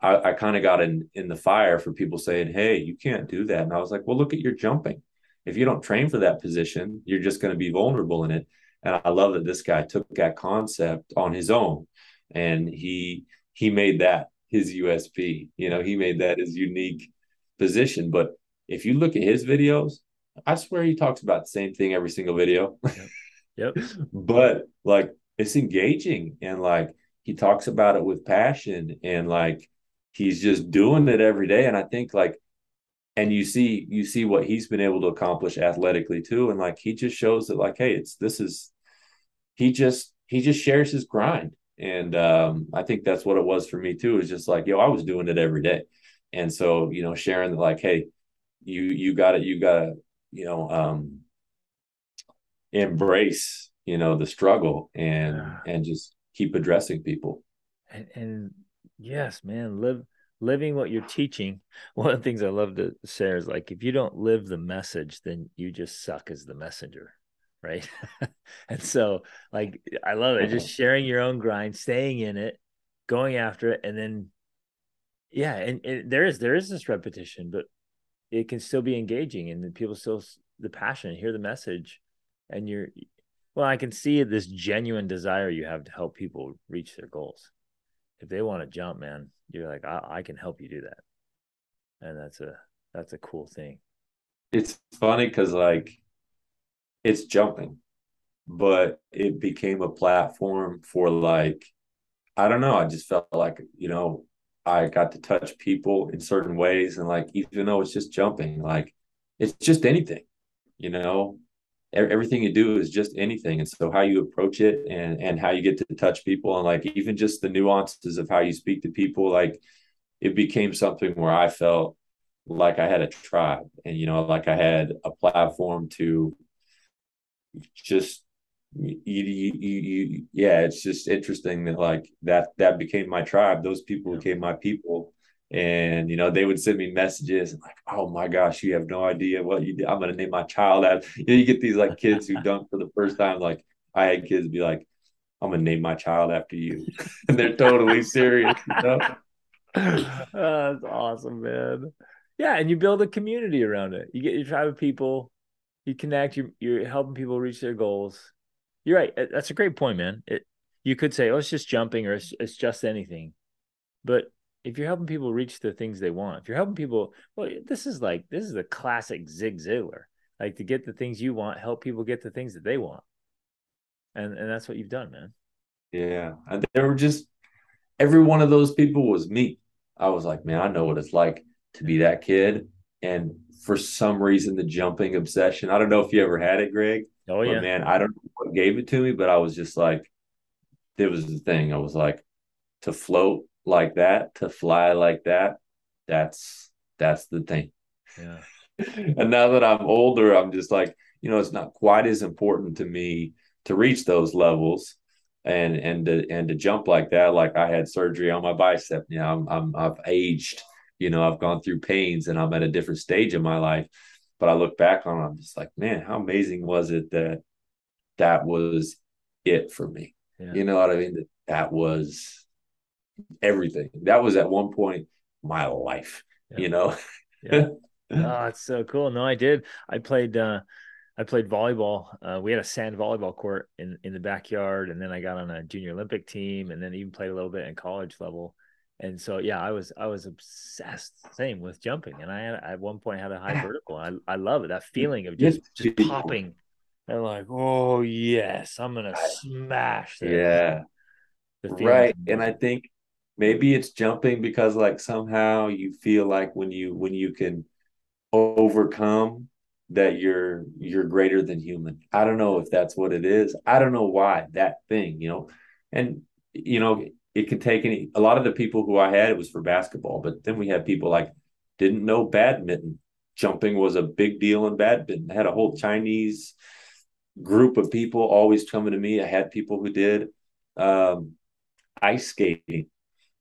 I, I kind of got in in the fire for people saying, "Hey, you can't do that." And I was like, "Well, look at your jumping. If you don't train for that position, you're just going to be vulnerable in it." And I love that this guy took that concept on his own, and he he made that his USP. You know, he made that his unique position. But if you look at his videos, I swear he talks about the same thing every single video. Yep. yep. but like it's engaging and like he talks about it with passion and like he's just doing it every day. And I think like, and you see, you see what he's been able to accomplish athletically too. And like, he just shows that like, hey, it's, this is, he just, he just shares his grind. And um, I think that's what it was for me too. Is just like, yo, I was doing it every day. And so, you know, sharing like, hey, you, you got it, you got to, you know, um, embrace, you know, the struggle and, yeah. and just keep addressing people. And, and Yes, man. Live living what you're teaching. One of the things I love to say is like if you don't live the message, then you just suck as the messenger. Right. and so like I love it. Just sharing your own grind, staying in it, going after it, and then yeah, and, and there is there is this repetition, but it can still be engaging and people still the passion, hear the message, and you're well, I can see this genuine desire you have to help people reach their goals if they want to jump, man, you're like, I, I can help you do that. And that's a that's a cool thing. It's funny because like it's jumping, but it became a platform for like, I don't know. I just felt like, you know, I got to touch people in certain ways. And like, even though it's just jumping, like it's just anything, you know, everything you do is just anything. And so how you approach it and, and how you get to touch people and like, even just the nuances of how you speak to people, like it became something where I felt like I had a tribe and, you know, like I had a platform to just you, you, you, you, yeah, it's just interesting that like that that became my tribe. Those people became my people, and you know they would send me messages and like, oh my gosh, you have no idea what you did. I'm gonna name my child after. You, know, you get these like kids who dunk for the first time. Like I had kids be like, I'm gonna name my child after you, and they're totally serious. You know? oh, that's awesome, man. Yeah, and you build a community around it. You get your tribe of people. You connect. You're, you're helping people reach their goals you're right. That's a great point, man. It you could say, oh, it's just jumping or it's, it's just anything, but if you're helping people reach the things they want, if you're helping people, well, this is like this is a classic Zig Ziglar. Like to get the things you want, help people get the things that they want, and and that's what you've done, man. Yeah, there were just every one of those people was me. I was like, man, I know what it's like to be that kid, and for some reason, the jumping obsession. I don't know if you ever had it, Greg Oh yeah, but man. I don't know what gave it to me, but I was just like, it was the thing. I was like, to float like that, to fly like that. That's that's the thing. Yeah. and now that I'm older, I'm just like, you know, it's not quite as important to me to reach those levels and and to and to jump like that. Like I had surgery on my bicep. You know, I'm I'm I've aged. You know, I've gone through pains, and I'm at a different stage in my life. But I look back on it, I'm just like, man, how amazing was it that that was it for me? Yeah. You know what I mean? That that was everything. That was at one point my life. Yeah. You know. yeah. Oh, it's so cool. No, I did. I played. uh I played volleyball. Uh, we had a sand volleyball court in in the backyard, and then I got on a junior Olympic team, and then even played a little bit in college level and so yeah i was i was obsessed same with jumping and i had at one point had a high vertical i, I love it that feeling of just just popping. And like oh yes i'm gonna smash this. yeah. Right and i think maybe it's jumping because like somehow you feel like when you when you can overcome that you're you're greater than human. I don't know if that's what it is. I don't know why that thing you know? And you know it could take any a lot of the people who I had it was for basketball, but then we had people like didn't know badminton. Jumping was a big deal in badminton. I had a whole Chinese group of people always coming to me. I had people who did um, ice skating,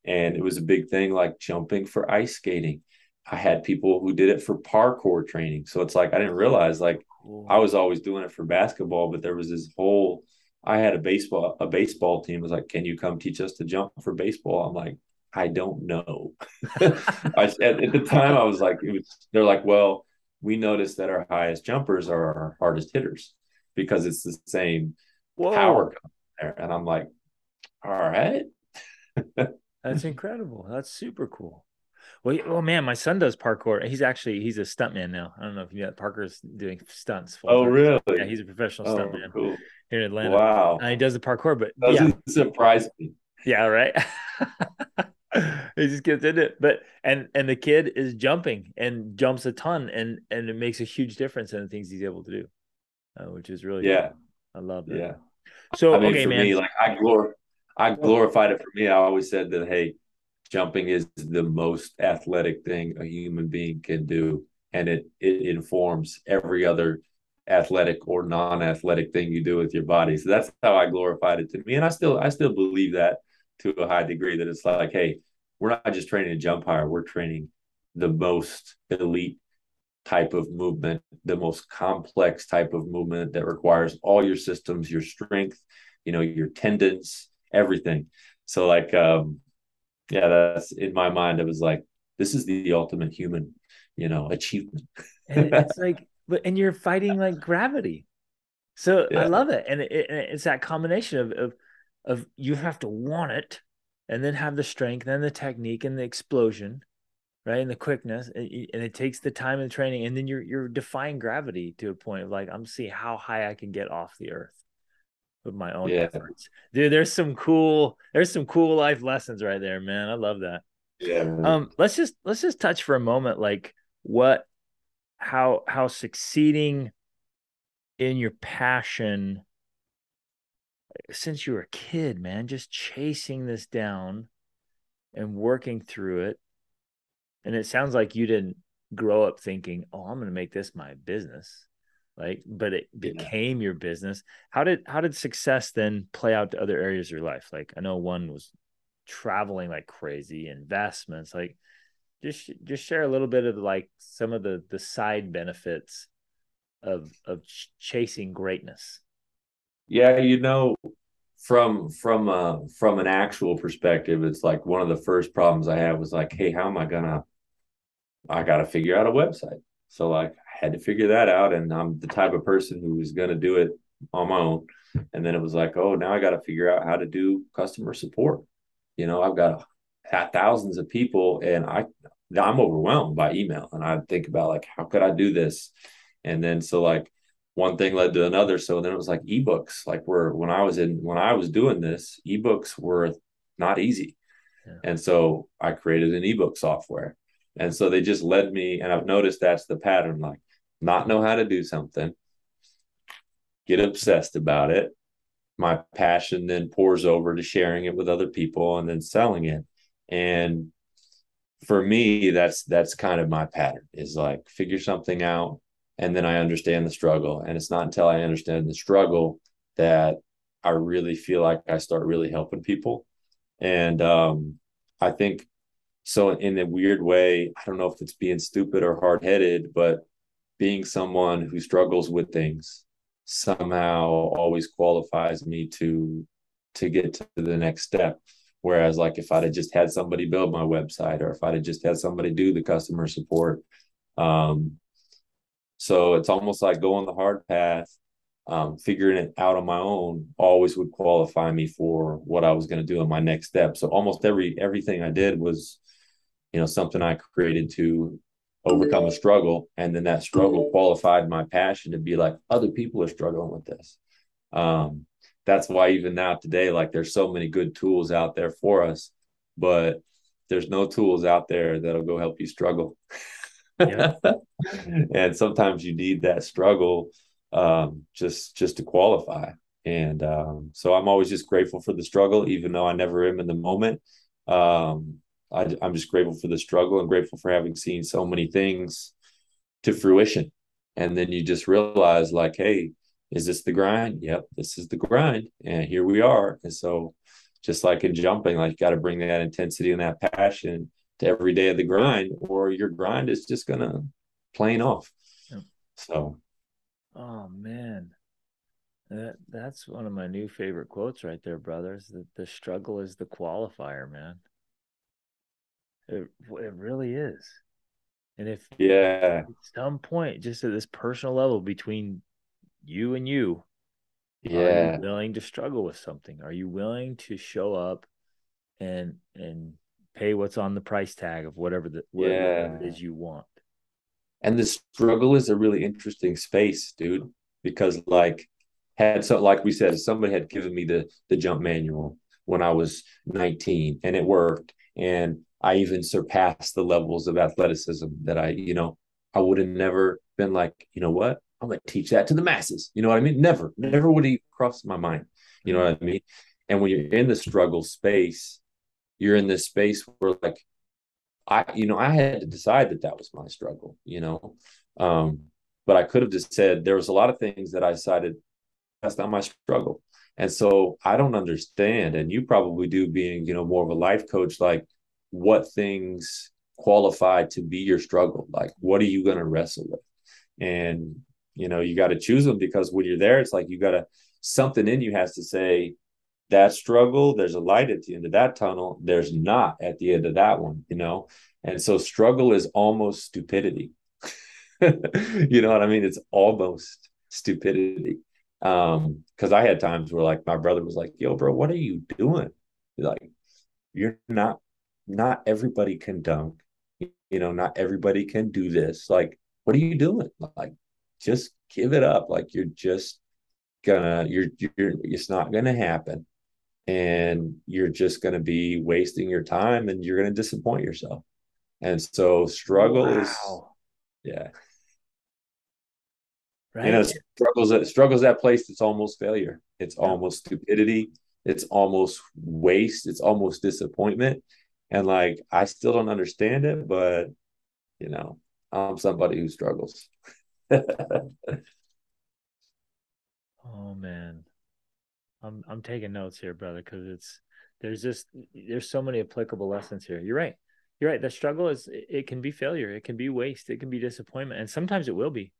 and it was a big thing like jumping for ice skating. I had people who did it for parkour training. So it's like I didn't realize like I was always doing it for basketball, but there was this whole I had a baseball a baseball team was like, "Can you come teach us to jump for baseball?" I'm like, "I don't know." I at, at the time I was like, it was, they're like, "Well, we noticed that our highest jumpers are our hardest hitters because it's the same Whoa. power there." And I'm like, "All right." That's incredible. That's super cool. Well, oh man, my son does parkour. He's actually he's a stuntman now. I don't know if you know Parker's doing stunts. Oh, really? Yeah, he's a professional oh, stuntman. Cool here in Atlanta. Wow. And he does the parkour, but doesn't yeah. surprise me. Yeah, right. he just gets into it. But and and the kid is jumping and jumps a ton and and it makes a huge difference in the things he's able to do. Uh, which is really yeah. Cool. I love that. Yeah. So I mean, okay, man. me, like I glor I glorified it for me. I always said that hey, jumping is the most athletic thing a human being can do. And it it informs every other athletic or non-athletic thing you do with your body. So that's how I glorified it to me. And I still I still believe that to a high degree that it's like, hey, we're not just training to jump higher, we're training the most elite type of movement, the most complex type of movement that requires all your systems, your strength, you know, your tendons, everything. So like um yeah, that's in my mind it was like this is the ultimate human, you know, achievement. and it's like but and you're fighting like gravity. So yeah. I love it, and it, it, it's that combination of, of of you have to want it, and then have the strength, and the technique, and the explosion, right, and the quickness, and, and it takes the time and training, and then you're you're defying gravity to a point of like I'm seeing how high I can get off the earth with my own yeah. efforts. Dude, there's some cool there's some cool life lessons right there, man. I love that. Yeah. Um, let's just let's just touch for a moment, like what, how how succeeding in your passion since you were a kid, man, just chasing this down and working through it. And it sounds like you didn't grow up thinking, "Oh, I'm going to make this my business." Like, but it became yeah. your business. How did how did success then play out to other areas of your life? Like, I know one was traveling like crazy, investments. Like, just just share a little bit of like some of the the side benefits of of ch- chasing greatness. Yeah, you know, from from uh from an actual perspective, it's like one of the first problems I had was like, hey, how am I gonna I gotta figure out a website. So like had to figure that out. And I'm the type of person who was gonna do it on my own. And then it was like, oh, now I gotta figure out how to do customer support. You know, I've got uh, thousands of people and I I'm overwhelmed by email. And I think about like, how could I do this? And then so like one thing led to another. So then it was like ebooks. Like where when I was in when I was doing this, ebooks were not easy. Yeah. And so I created an ebook software. And so they just led me, and I've noticed that's the pattern like not know how to do something, get obsessed about it. My passion then pours over to sharing it with other people and then selling it. And for me, that's that's kind of my pattern is like figure something out, and then I understand the struggle. And it's not until I understand the struggle that I really feel like I start really helping people. And um, I think so. In a weird way, I don't know if it's being stupid or hard headed, but being someone who struggles with things somehow always qualifies me to to get to the next step. Whereas, like if I'd have just had somebody build my website, or if I'd have just had somebody do the customer support, um, so it's almost like going the hard path, um, figuring it out on my own always would qualify me for what I was going to do in my next step. So almost every everything I did was, you know, something I created to overcome a struggle, and then that struggle qualified my passion to be like other people are struggling with this. Um, that's why even now today, like there's so many good tools out there for us, but there's no tools out there that'll go help you struggle. Yeah. and sometimes you need that struggle um, just just to qualify. And um, so I'm always just grateful for the struggle, even though I never am in the moment. Um, I, I'm just grateful for the struggle and grateful for having seen so many things to fruition. And then you just realize, like, hey, is this the grind? Yep, this is the grind. And here we are. And so, just like in jumping, like, you got to bring that intensity and that passion to every day of the grind, or your grind is just gonna plane off. So, oh man, that that's one of my new favorite quotes right there, brothers. That the struggle is the qualifier, man. It it really is. And if yeah, at some point, just at this personal level between you and you, yeah, willing to struggle with something? Are you willing to show up and and pay what's on the price tag of whatever the whatever yeah. it is you want. And the struggle is a really interesting space, dude, because like had so like we said, somebody had given me the the jump manual when I was 19 and it worked. And I even surpassed the levels of athleticism that I, you know, I would have never been like, you know what? I'm gonna teach that to the masses. You know what I mean? Never, never would he cross my mind. You know what I mean? And when you're in the struggle space, you're in this space where like I, you know, I had to decide that that was my struggle, you know. Um, but I could have just said there was a lot of things that I decided that's not my struggle. And so I don't understand, and you probably do being, you know, more of a life coach, like what things qualify to be your struggle? Like, what are you going to wrestle with? And, you know, you got to choose them because when you're there, it's like you got to, something in you has to say, that struggle there's a light at the end of that tunnel. There's not at the end of that one you know? And so struggle is almost stupidity. You know what i mean? It's almost stupidity. Um because i had times where like my brother was like yo bro what are you doing? Like you're not not everybody can dunk you know not everybody can do this like what are you doing like just give it up like you're just gonna you're you're it's not gonna happen and you're just to be wasting your time and you're to disappoint yourself. And so struggle wow. is yeah. Right. You know, struggles at struggles that place it's almost failure. It's yeah. almost stupidity. It's almost waste. It's almost disappointment. And like I still don't understand it, but you know, I'm somebody who struggles. oh man. I'm I'm taking notes here, brother, because it's there's just there's so many applicable lessons here. You're right. You're right. The struggle is it can be failure, it can be waste, it can be disappointment, and sometimes it will be.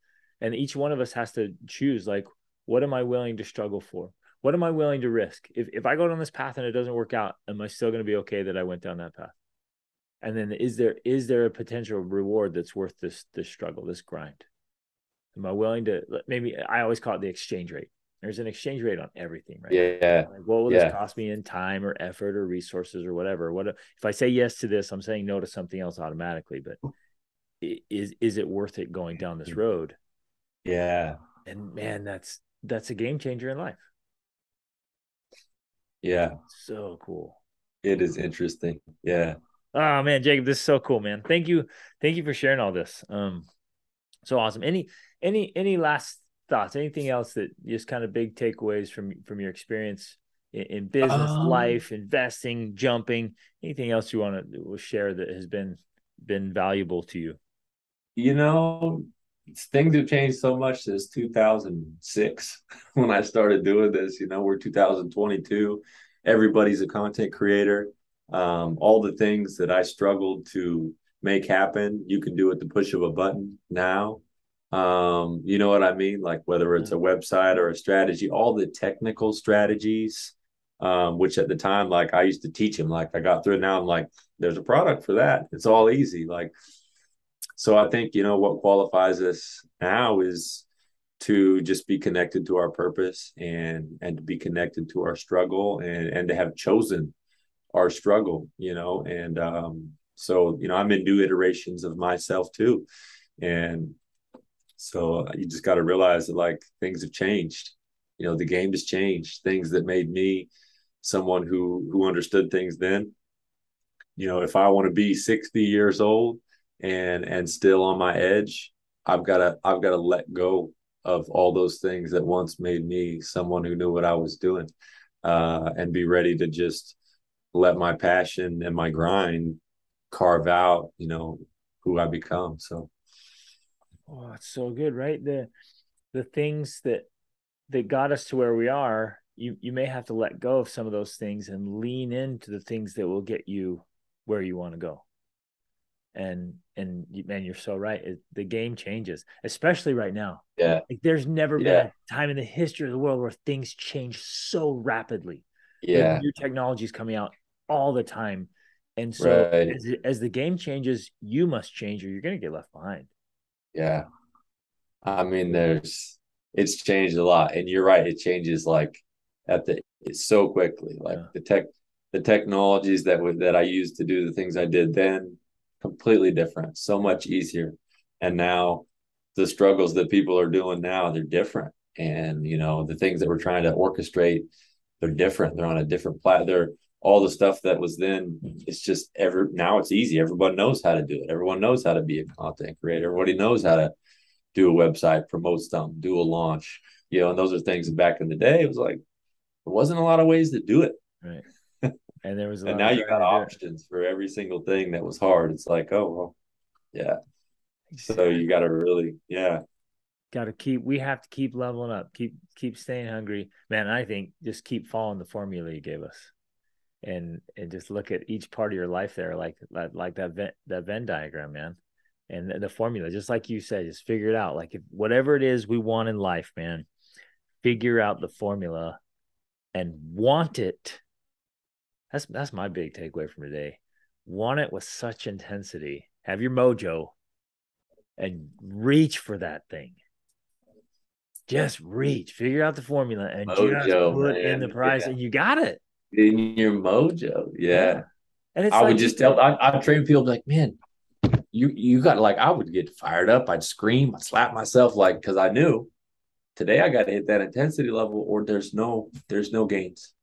And each one of us has to choose like, what am I willing to struggle for? What am I willing to risk? If if I go down this path and it doesn't work out, am I still going to be okay that I went down that path? And then is there is there a potential reward that's worth this this struggle, this grind? Am I willing to maybe I always call it the exchange rate. There's an exchange rate on everything, right? Yeah. Like, what will yeah. this cost me in time or effort or resources or whatever? What if I say yes to this? I'm saying no to something else automatically. But is is it worth it going down this mm-hmm. road? Yeah. And man, that's that's a game changer in life. Yeah. So cool. It is interesting. Yeah. Oh man, Jacob, this is so cool, man. Thank you. Thank you for sharing all this. Um so awesome. Any any any last thoughts? Anything else that just kind of big takeaways from from your experience in, in business, um, life, investing, jumping? Anything else you want to share that has been been valuable to you? You know, things have changed so much since 2006 when I started doing this. You know, we're 2022. Everybody's a content creator. Um, all the things that I struggled to make happen, you can do at the push of a button now. Um, you know what I mean? Like whether it's a website or a strategy, all the technical strategies, um, which at the time, like I used to teach him, like I got through it now. I'm like, there's a product for that. It's all easy. Like, so I think, you know, what qualifies us now is to just be connected to our purpose and and to be connected to our struggle and and to have chosen our struggle you know and um so you know i'm in new iterations of myself too and so you just got to realize that like things have changed. You know, the game has changed. Things that made me someone who who understood things then. You know, if I want to be 60 years old and and still on my edge, I've got to I've got to let go of all those things that once made me someone who knew what I was doing, uh, and be ready to just let my passion and my grind carve out, you know, who I become. So Oh, it's so good, right? The the things that that got us to where we are, you you may have to let go of some of those things and lean into the things that will get you where you want to go. And and man, you're so right. It, the game changes, especially right now. Yeah, like there's never yeah. been a time in the history of the world where things change so rapidly. Yeah, new technologies coming out all the time, and so right. as, as the game changes, you must change, or you're going to get left behind. Yeah. I mean, there's it's changed a lot. And you're right, it changes like at the it's so quickly. Like yeah. the tech the technologies that that I used to do the things I did then completely different, so much easier. And now the struggles that people are doing now, they're different. And you know, the things that we're trying to orchestrate, they're different. They're on a different plat. They're all the stuff that was then mm-hmm. it's just ever now it's easy everyone knows how to do it everyone knows how to be a content creator everybody knows how to do a website promote something do a launch you know and those are things back in the day it was like there wasn't a lot of ways to do it right and there was and now you got options for every single thing that was hard. It's like oh well yeah. So you got to really yeah. Got to keep we have to keep leveling up. Keep keep staying hungry. Man i think just keep following the formula you gave us. And and just look at each part of your life there like like, like that Venn, that Venn diagram man. And the, the formula just like you said just figure it out. Like if whatever it is we want in life man figure out the formula and want it that's that's my big takeaway from today want it with such intensity have your mojo and reach for that thing just reach figure out the formula and mojo, just put man. in the price yeah. and you got it in your mojo. Yeah. And it's I like, would just tell I I train people like, man, you you got like I would get fired up, I'd scream, I'd slap myself like because I knew today I gotta hit that intensity level or there's no there's no gains.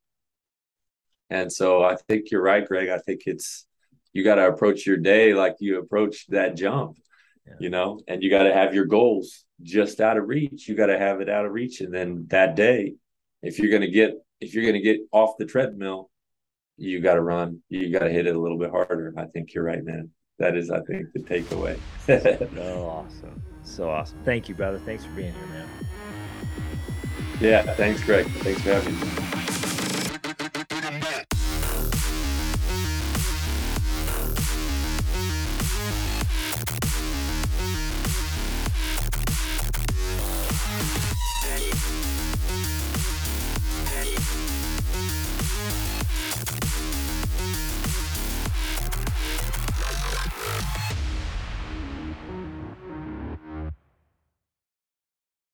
And so I think you're right, Greg. I think it's you got to approach your day like you approach that jump, yeah. you know, and you got to have your goals just out of reach. You got to have it out of reach. And then that day, if you're going to get, if you're going to get off the treadmill, you got to run, you got to hit it a little bit harder. I think you're right, man. That is, I think, the takeaway. oh, awesome. So awesome. Thank you, brother. Thanks for being here, man. Yeah. Thanks, Greg. Thanks for having me.